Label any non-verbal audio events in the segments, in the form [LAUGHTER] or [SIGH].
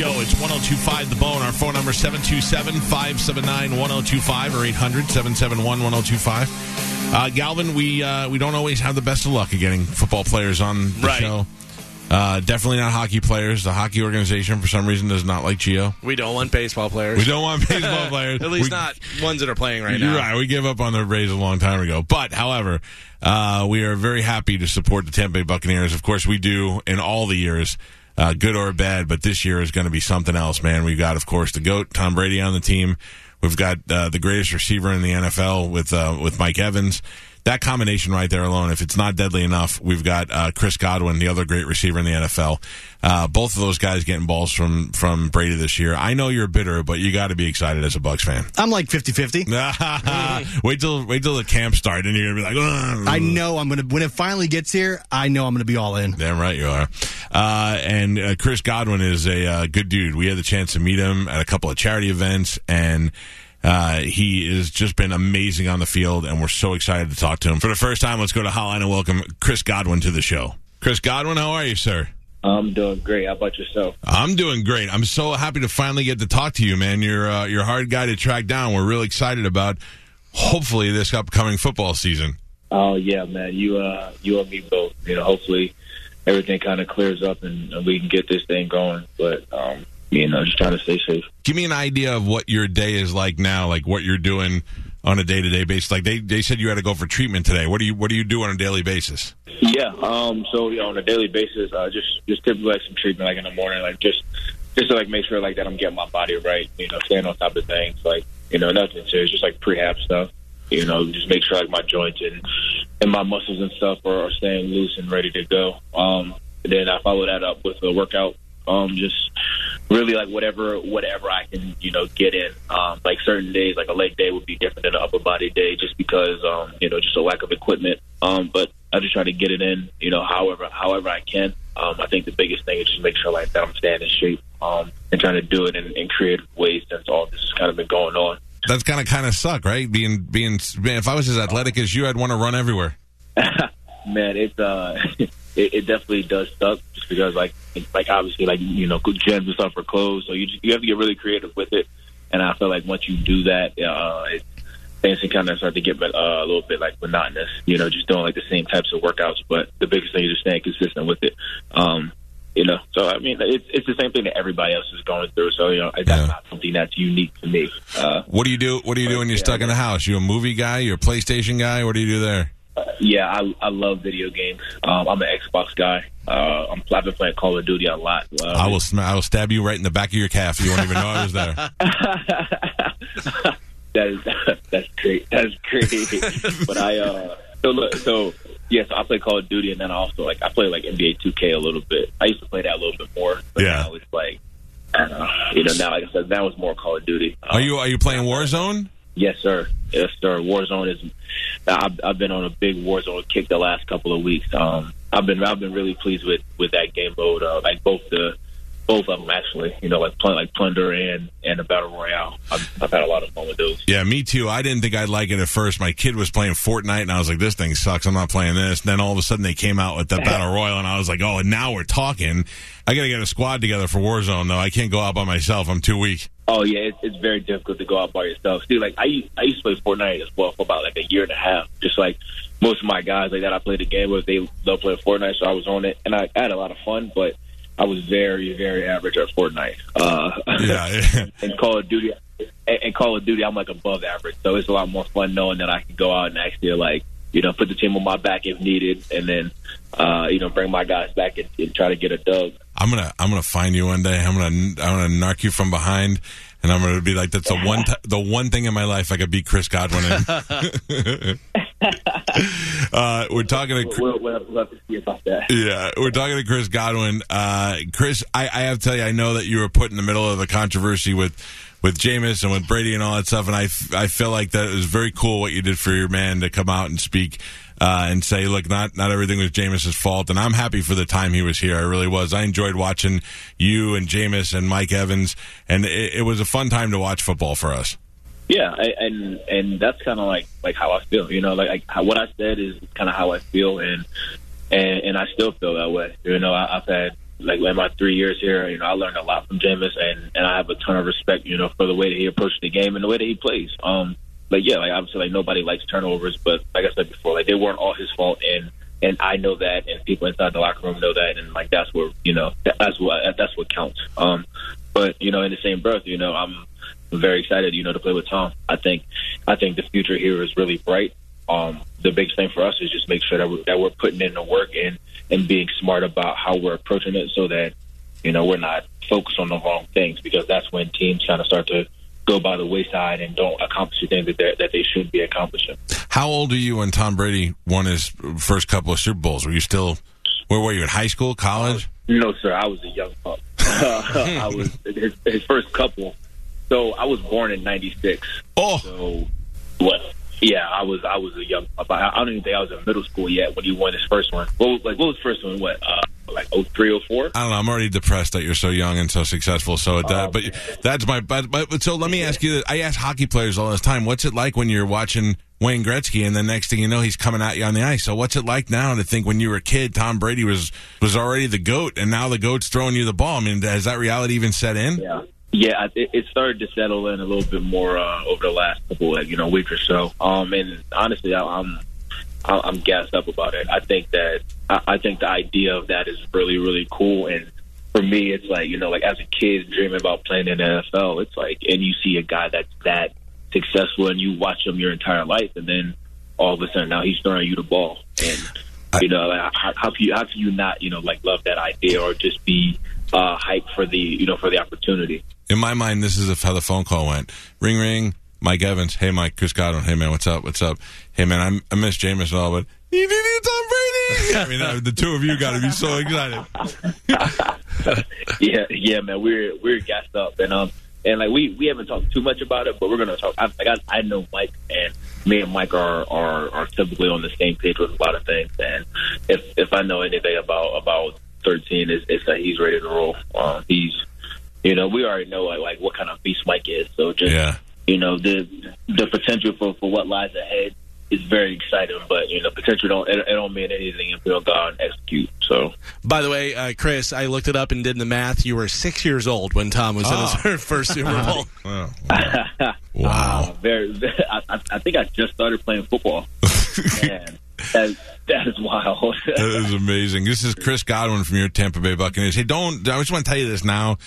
show. It's 1025 The Bone. Our phone number 727 579 1025 or 800 771 1025. Uh, Galvin, we uh, we don't always have the best of luck of getting football players on the Right. show. Uh, definitely not hockey players. The hockey organization, for some reason, does not like Gio. We don't want baseball players. We don't want baseball [LAUGHS] players. At least We- not ones that are playing right You're now. right. We gave up on the Rays a long time ago. But, however, uh, we are very happy to support the Tampa Bay Buccaneers. Of course, we do in all the years, uh, good or bad. But this year is going to be something else, man. We've got, of course, the goat Tom Brady on the team. We've got uh, the greatest receiver in the NFL with uh, with Mike Evans. That combination right there alone, if it's not deadly enough, we've got uh, Chris Godwin, the other great receiver in the NFL. Uh, both of those guys getting balls from from Brady this year. I know you're bitter, but you got to be excited as a Bucs fan. I'm like 50 50. [LAUGHS] wait till wait till the camp start, and you're gonna be like, "Ugh." I know I'm going to, when it finally gets here, I know I'm going to be all in. Damn right you are. Uh, and uh, Chris Godwin is a uh, good dude. We had the chance to meet him at a couple of charity events, and uh, he has just been amazing on the field, and we're so excited to talk to him. For the first time, let's go to Hotline and welcome Chris Godwin to the show. Chris Godwin, how are you, sir? I'm doing great. How about yourself? I'm doing great. I'm so happy to finally get to talk to you, man. You're uh, you're a hard guy to track down. We're really excited about hopefully this upcoming football season. Oh yeah, man. You uh, you and me both. You know, hopefully everything kind of clears up and, and we can get this thing going. But um, you know, just trying to stay safe. Give me an idea of what your day is like now, like what you're doing on a day to day basis. Like they, they said you had to go for treatment today. What do you what do you do on a daily basis? Yeah. Um. So you know, on a daily basis, uh, just just typically like some treatment, like in the morning, like just just to like make sure like that I'm getting my body right. You know, staying on top of things, like you know, nothing serious, just like prehab stuff. You know, just make sure like my joints and and my muscles and stuff are, are staying loose and ready to go. Um. And then I follow that up with a workout. Um. Just really like whatever whatever I can you know get in. Um, like certain days, like a leg day would be different than an upper body day, just because um, you know just a lack of equipment. Um, but I just try to get it in, you know, however however I can. Um, I think the biggest thing is just make sure like that I'm staying in shape um, and trying to do it in, in creative ways since all this has kind of been going on. That's kind of kind of suck, right? Being being man, if I was as athletic as you, I'd want to run everywhere. [LAUGHS] Man, it's uh, [LAUGHS] it, it definitely does suck because like like obviously like you know gyms and stuff are closed, so you just, you have to get really creative with it. And I feel like once you do that, uh, it, things can kind of start to get uh, a little bit like monotonous. You know, just doing like the same types of workouts. But the biggest thing is just staying consistent with it. Um, you know, so I mean, it's it's the same thing that everybody else is going through. So you know, that's Yeah. not something that's unique to me. Uh, What do you do? What do you do when you're Yeah, stuck in the house? You a movie guy? You a PlayStation guy? What do you do there? Yeah, I, I love video games. Um, I'm an Xbox guy. Uh, I'm, I've been playing Call of Duty a lot. Uh, I will sm- I will stab you right in the back of your calf. You won't even know I was there. [LAUGHS] that is [LAUGHS] that's great. That's great. [LAUGHS] but I uh, so look, so yes, I play Call of Duty, and then I also like I play like NBA 2K a little bit. I used to play that a little bit more. But Yeah. now it's like uh, you know now like I said, now it's more Call of Duty. Uh, Are you are you playing Warzone? Yes, sir. Yes, sir. Warzone is. I've, I've been on a big Warzone kick the last couple of weeks. Um, I've been I've been really pleased with with that game mode. Uh, like both the both of them actually. You know, like play, like Plunder and and the Battle Royale. I've, I've had a lot of fun with those. Yeah, me too. I didn't think I'd like it at first. My kid was playing Fortnite, and I was like, "This thing sucks. I'm not playing this." And then all of a sudden, they came out with the [LAUGHS] battle royale, and I was like, "Oh, and now we're talking." I got to get a squad together for Warzone, though. I can't go out by myself. I'm too weak. Oh yeah, it's, it's very difficult to go out by yourself. See, like I used, I used to play Fortnite as well for about like a year and a half. Just like most of my guys like that I played the game with, they love playing Fortnite, so I was on it, and I, I had a lot of fun. But I was very very average at Fortnite. Uh, Yeah, [LAUGHS] and Call of Duty, and, Call of Duty, I'm like above average. So it's a lot more fun knowing that I can go out and actually like you know put the team on my back if needed, and then uh, you know bring my guys back and, and try to get a dub. I'm gonna I'm gonna find you one day. I'm gonna I'm gonna narc you from behind, and I'm gonna be like, "That's the [LAUGHS] one t- the one thing in my life I could beat Chris Godwin in." [LAUGHS] uh, we're talking to. Chris- We'll, we'll, we'll to see about that. Yeah, we're talking to Chris Godwin. Uh, Chris, I, I have to tell you, I know that you were put in the middle of the controversy with with Jameis and with Brady and all that stuff, and I, f- I feel like that it was very cool what you did for your man to come out and speak uh, and say, look, not not everything was Jameis's fault, and I'm happy for the time he was here. I really was. I enjoyed watching you and Jameis and Mike Evans, and it, it was a fun time to watch football for us. Yeah, I, and and that's kind of like like how I feel. You know, like, how, what I said is kind of how I feel, and and and I still feel that way. You know, I, I've had like in my three years here, you know, I learned a lot from Jameis, and and I have a ton of respect, you know, for the way that he approaches the game and the way that he plays. Um, like yeah, like obviously, like nobody likes turnovers, but like I said before, like they weren't all his fault, and and I know that, and people inside the locker room know that, and like that's what you know, that's what that's what counts. Um, but you know, in the same breath, you know, I'm very excited, you know, to play with Tom. I think I think the future here is really bright. Um, the biggest thing for us is just make sure that we're, that we're putting in the work and and being smart about how we're approaching it, so that you know we're not focused on the wrong things because that's when teams kind of start to go by the wayside and don't accomplish the things that they that they should be accomplishing. How old are you when Tom Brady won his first couple of Super Bowls? Were you still where were you in high school, college? No, sir. I was a young pup. [LAUGHS] I was his, his first couple. So I was born in '96. Oh, So what? Yeah, I was. I was a young pup. I, I don't even think I was in middle school yet when he won his first one. What was, like what was the first one? What? Uh, like oh three oh four. I don't know. I'm already depressed that you're so young and so successful. So it, that, Oh, but man. that's my. But, but so let me ask you. This. I ask hockey players all this time. What's it like when you're watching Wayne Gretzky and the next thing you know he's coming at you on the ice? So what's it like now to think when you were a kid, Tom Brady was was already the goat, and now the goat's throwing you the ball? I mean, has that reality even set in? Yeah. Yeah, it, it started to settle in a little bit more uh, over the last couple, of, you know, week or so. Um, and honestly, I, I'm I'm gassed up about it. I think that I think the idea of that is really, really cool. And for me, it's like you know, like as a kid dreaming about playing in the NFL, it's like, and you see a guy that's that successful, and you watch him your entire life, and then all of a sudden now he's throwing you the ball, and you know, like, how, how can you how can you not you know like love that idea or just be uh, hyped for the you know for the opportunity? In my mind, this is how the phone call went. Ring, ring. Mike Evans. Hey, Mike. Chris Godwin. Hey, man. What's up? What's up? Hey, man. I'm, I miss Jameis and all, but you Tom Brady. [LAUGHS] I mean, uh, the two of you got to be so excited. [LAUGHS] yeah, yeah, man, we're we're gassed up, and um, and like we we haven't talked too much about it, but we're gonna talk. I, like I, I know Mike, and me and Mike are, are are typically on the same page with a lot of things, and if if I know anything about about thirteen, is it's that he's ready to roll. Um, he's, you know, we already know like, like what kind of beast Mike is, so just Yeah. you know the the potential for for what lies ahead is very exciting, but you know, potential don't it, it don't mean anything if we don't go out and execute. So. By the way, uh, Chris, I looked it up and did the math. You were six years old when Tom was Oh. in his [LAUGHS] first Super [LAUGHS] Bowl. Wow. Wow. [LAUGHS] very, very I, I- I think I just started playing football. Man, that, that is wild. That is amazing. This is Chris Godwin from your Tampa Bay Buccaneers. Hey, don't, I just want to tell you this now.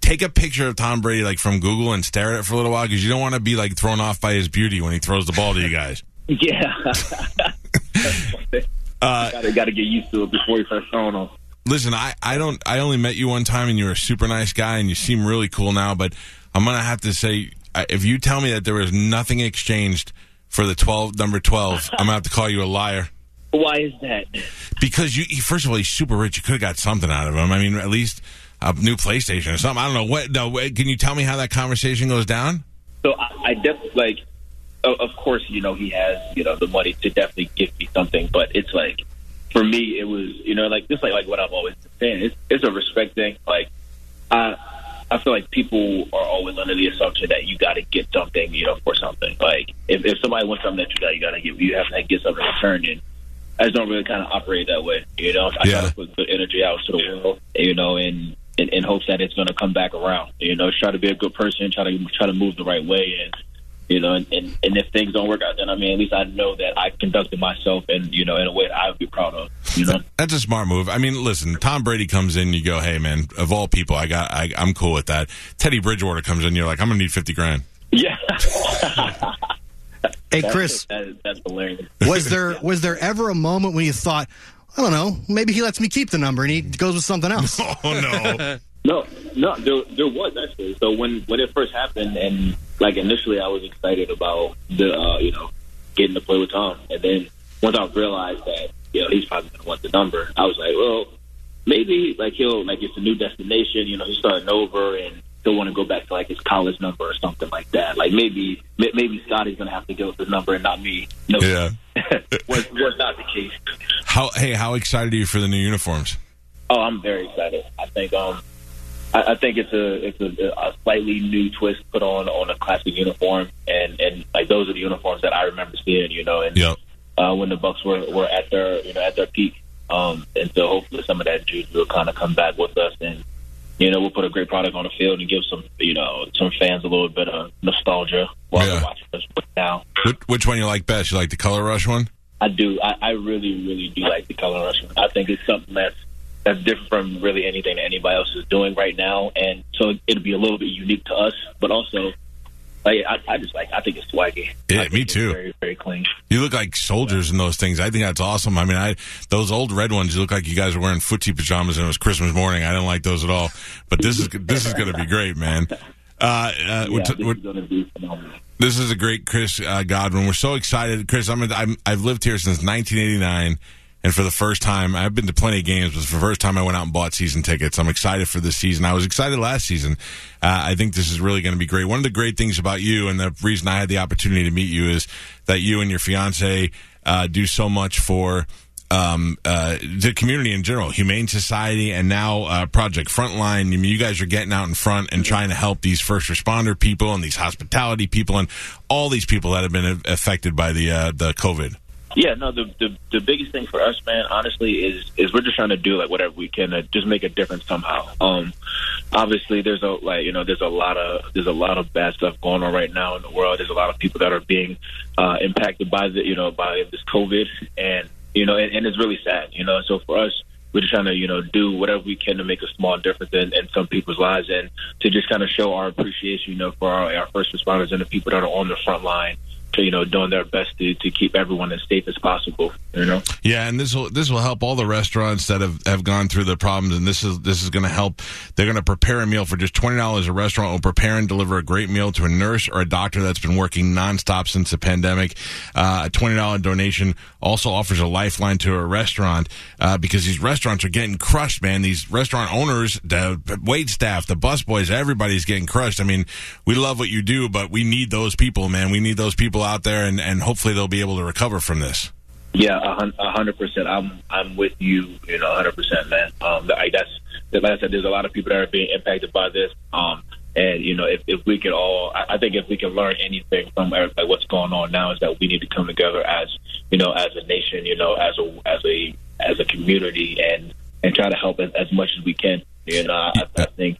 Take a picture of Tom Brady, like from Google, and stare at it for a little while because you don't want to be like thrown off by his beauty when he throws the ball to you guys. [LAUGHS] [LAUGHS] yeah. Uh, [LAUGHS] gotta, gotta get used to it before you start throwing them. listen, I, I don't, I only met you one time and you're a super nice guy and you seem really cool now, but I'm going to have to say, if you tell me that there was nothing exchanged for the 12, number 12, I'm to have to call you a liar. Why is that? Because you, first of all, he's super rich. You could have got something out of him. I mean, at least a new PlayStation or something. I don't know what. No, can you tell me how that conversation goes down? So I, I definitely like. Of, course, you know he has you know the money to definitely give me something, but it's like for me it was you know like just like like what I've always been saying. It's it's a respect thing. Like I I feel like people are always under the assumption that you got to get something you know for something. Like if if somebody wants something that you got you got to give you have to get something in return. And I just don't really kind of operate that way. You know, I Yeah. try to put good energy out to the world. You know, and in, in hopes that it's going to come back around. You know, try to be a good person, try to try to move the right way, and you know, and, and, and if things don't work out, then I mean, at least I know that I conducted myself and you know in a way that I would be proud of. You know, That's a smart move. I mean, listen, Tom Brady comes in, you go, hey man, of all people, I got, I, I'm cool with that. Teddy Bridgewater comes in, you're like, I'm gonna need fifty grand. yeah. Hey, That's- Chris, that is, that's hilarious. was there [LAUGHS] was there ever a moment when you thought, I don't know, maybe he lets me keep the number and he goes with something else? [LAUGHS] Oh no, [LAUGHS] No, no, there, there was actually. So when when it first happened, and like initially, I was excited about the uh, you know getting to play with Tom, and then once I realized that you know he's probably going to want the number, I was like, well, maybe like he'll like it's a new destination, you know, he's starting over, and he'll want to go back to like his college number or something like that. Like maybe maybe Scotty's going to have to give up his number and not me. No, yeah. [LAUGHS] was was not the case. How, hey, how excited are you for the new uniforms? Oh, I'm very excited. I think um, I, I think it's a it's a, a slightly new twist put on on a classic uniform, and and like those are the uniforms that I remember seeing, you know, and Yep. uh, when the Bucs were were at their you know at their peak. Um, and so hopefully some of that juice will kind of come back with us and you know, we'll put a great product on the field and give some, you know, some fans a little bit of nostalgia while Yeah. they're watching us now. Which, which one you like best? You like the Color Rush one? I do. I, I really, really do like the color rush. I think it's something that's that's different from really anything that anybody else is doing right now, and so it'll be a little bit unique to us. But also, like, I, I just like. I think it's swaggy. Yeah, me too. Very, very clean. You look like soldiers in those things. I think that's awesome. I mean, I those old red ones. You look like you guys are wearing footsie pajamas and it was Christmas morning. I didn't like those at all. But this is this is going to be great, man. Uh, uh, Yeah, t- this is going to be phenomenal. This is a great Chris uh, Godwin. We're so excited, Chris. I'm, I'm I've lived here since 1989, and for the first time, I've been to plenty of games, but for the first time, I went out and bought season tickets. I'm excited for this season. I was excited last season. Uh, I think this is really going to be great. One of the great things about you, and the reason I had the opportunity to meet you, is that you and your fiance uh, do so much for um, uh, the community in general, Humane Society, and now uh, Project Frontline. I mean, you guys are getting out in front and trying to help these first responder people and these hospitality people and all these people that have been affected by the uh, the COVID. Yeah, no. The, the the biggest thing for us, man, honestly, is is we're just trying to do like whatever we can to just make a difference somehow. Um, obviously, there's a like you know there's a lot of there's a lot of bad stuff going on right now in the world. There's a lot of people that are being uh, impacted by the you know by this COVID, and you know, and, and it's really sad. You know, so for us. We're just trying to, you know, do whatever we can to make a small difference in, in some people's lives, and to just kind of show our appreciation, you know, for our, our first responders and the people that are on the front line to you know doing their best to, to keep everyone as safe as possible. You know. Yeah, and this will this will help all the restaurants that have, have gone through the problems, and this is this is going to help. They're going to prepare a meal for just twenty dollars. A restaurant will prepare and deliver a great meal to a nurse or a doctor that's been working nonstop since the pandemic. Uh, a twenty dollar donation also offers a lifeline to a restaurant uh, because these restaurants are getting crushed, man. These restaurant owners, the wait staff, the bus boys, everybody's getting crushed. I mean, we love what you do, but we need those people, man. We need those people out there, and, and hopefully they'll be able to recover from this. Yeah, a hundred percent. I'm I'm with you. You know, hundred percent, man. Um, like that's like I said. There's a lot of people that are being impacted by this. Um, and you know, if, if we could all, I I think if we can learn anything from what's going on now, is that we need to come together as you know, as a nation, you know, as a as a as a community, and and try to help as, as much as we can. You know, I, I think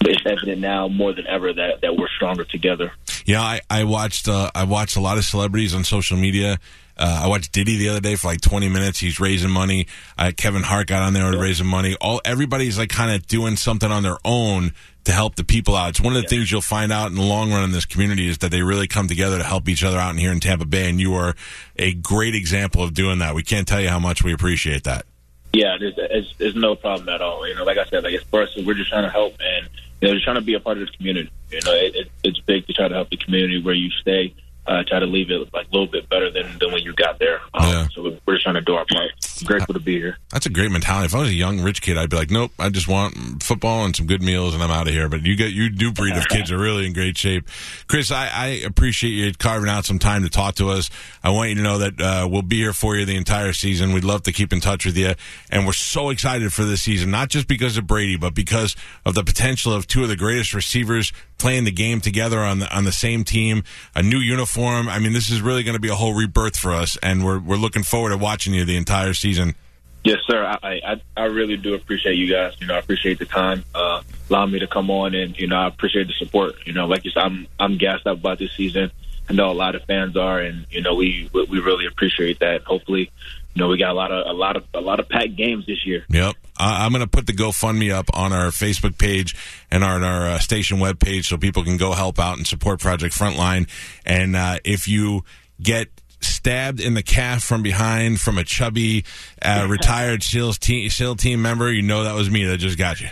it's evident now more than ever that that we're stronger together. Yeah, I, I watched uh, I watched a lot of celebrities on social media. Uh, I watched Diddy the other day for like 20 minutes. He's raising money. Uh, Kevin Hart got on there raising money. All everybody's like kind of doing something on their own to help the people out. It's one of the things you'll find out in the long run in this community is that they really come together to help each other out in here in Tampa Bay. And you are a great example of doing that. We can't tell you how much we appreciate that. Yeah, there's, there's, there's no problem at all. You know, like I said, like it's us, we're just trying to help and you know, just trying to be a part of this community. You know, it, it, it's big to try to help the community where you stay. Uh, try to leave it like a little bit better than, than when you got there. Um, Yeah. So we're we're just trying to do our part. I'm grateful to be here. That's a great mentality. If I was a young rich kid, I'd be like, nope, I just want football and some good meals, and I'm out of here. But you get you do breed of kids are really in great shape. Chris, I, I appreciate you carving out some time to talk to us. I want you to know that uh, we'll be here for you the entire season. We'd love to keep in touch with you, and we're so excited for this season, not just because of Brady, but because of the potential of two of the greatest receivers playing the game together on the on the same team, a new uniform. I mean, this is really going to be a whole rebirth for us, and we're we're looking forward to watching you the entire season. Yes, sir. I, I I really do appreciate you guys. You know, I appreciate the time, uh, allowing me to come on, and you know, I appreciate the support. You know, like you said, I'm I'm gassed up about this season. I know a lot of fans are, and you know, we we really appreciate that. Hopefully, you know, we got a lot of a lot of a lot of packed games this year. Yep. I I'm going to put the GoFundMe up on our Facebook page and on our uh, station webpage so people can go help out and support Project Frontline. And uh, if you get stabbed in the calf from behind from a chubby uh, retired [LAUGHS] SEAL team, SEAL team member, you know that was me that just got you.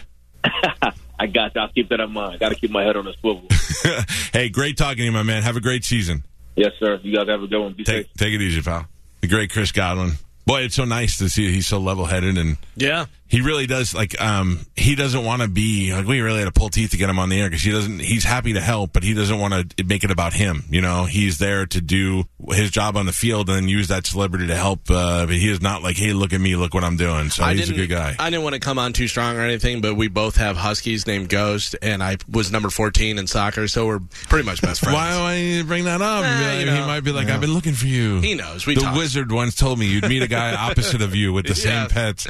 I got to. I'll keep that in mind. Got to keep my head on a swivel. [LAUGHS] hey, great talking to you, my man. Have a great season. yes, sir. You guys have a good one. Be safe. Take take it easy, pal. The great Chris Godwin. Boy, it's so nice to see he's so level headed and Yeah. He really does like um he doesn't want to be like we really had to pull teeth to get him on the air because he doesn't he's happy to help but he doesn't want to make it about him you know he's there to do his job on the field and then use that celebrity to help uh, but he is not like hey look at me look what I'm doing so I he's a good guy I didn't want to come on too strong or anything, but we both have huskies named Ghost, and I was number 14 in soccer, so we're pretty much best friends. [LAUGHS] why do I bring that up Eh, you he might be like I've been looking for you He knows. We the talk. wizard once told me you'd meet a guy [LAUGHS] opposite of you with the same Yeah. pets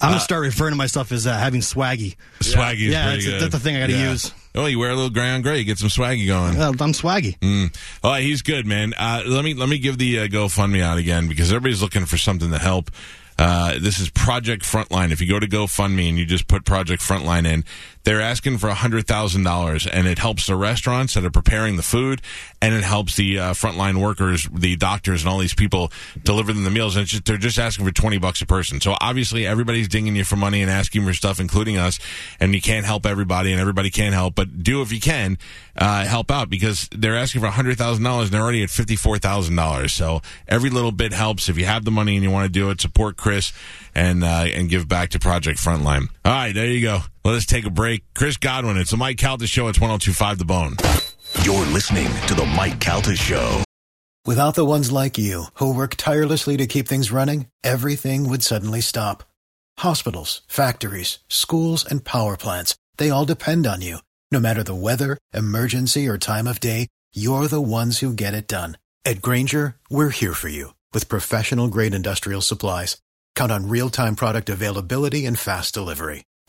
I'm gonna start referring to myself as uh, having swaggy. swaggy is Yeah, pretty that's- good. that's the thing I gotta Yeah. use. oh you wear a little gray on gray get some swaggy going Well, I'm swaggy. Mm. Oh, he's good, man. Uh, let me let me give the uh, GoFundMe out again because everybody's looking for something to help. Uh, this is Project Frontline. If you go to GoFundMe and you just put Project Frontline in, they're asking for hundred thousand dollars, and it helps the restaurants that are preparing the food, and it helps the uh, frontline workers, the doctors, and all these people deliver them the meals. And just, they're just asking for twenty bucks a person. So obviously, everybody's dinging you for money and asking for stuff, including us. And you can't help everybody, and everybody can't help, but do if you can uh, help out because they're asking for hundred thousand dollars, and they're already at fifty four thousand dollars. So every little bit helps. If you have the money and you want to do it, support Chris and uh, and give back to Project Frontline. All right, there you go. Let us take a break. Chris Godwin, it's the Mike Calta Show. It's one zero two five The Bone. You're listening to The Mike Calta Show. Without the ones like you, who work tirelessly to keep things running, everything would suddenly stop. Hospitals, factories, schools, and power plants, they all depend on you. No matter the weather, emergency, or time of day, you're the ones who get it done. At Grainger, we're here for you with professional grade industrial supplies. Count on real time product availability and fast delivery.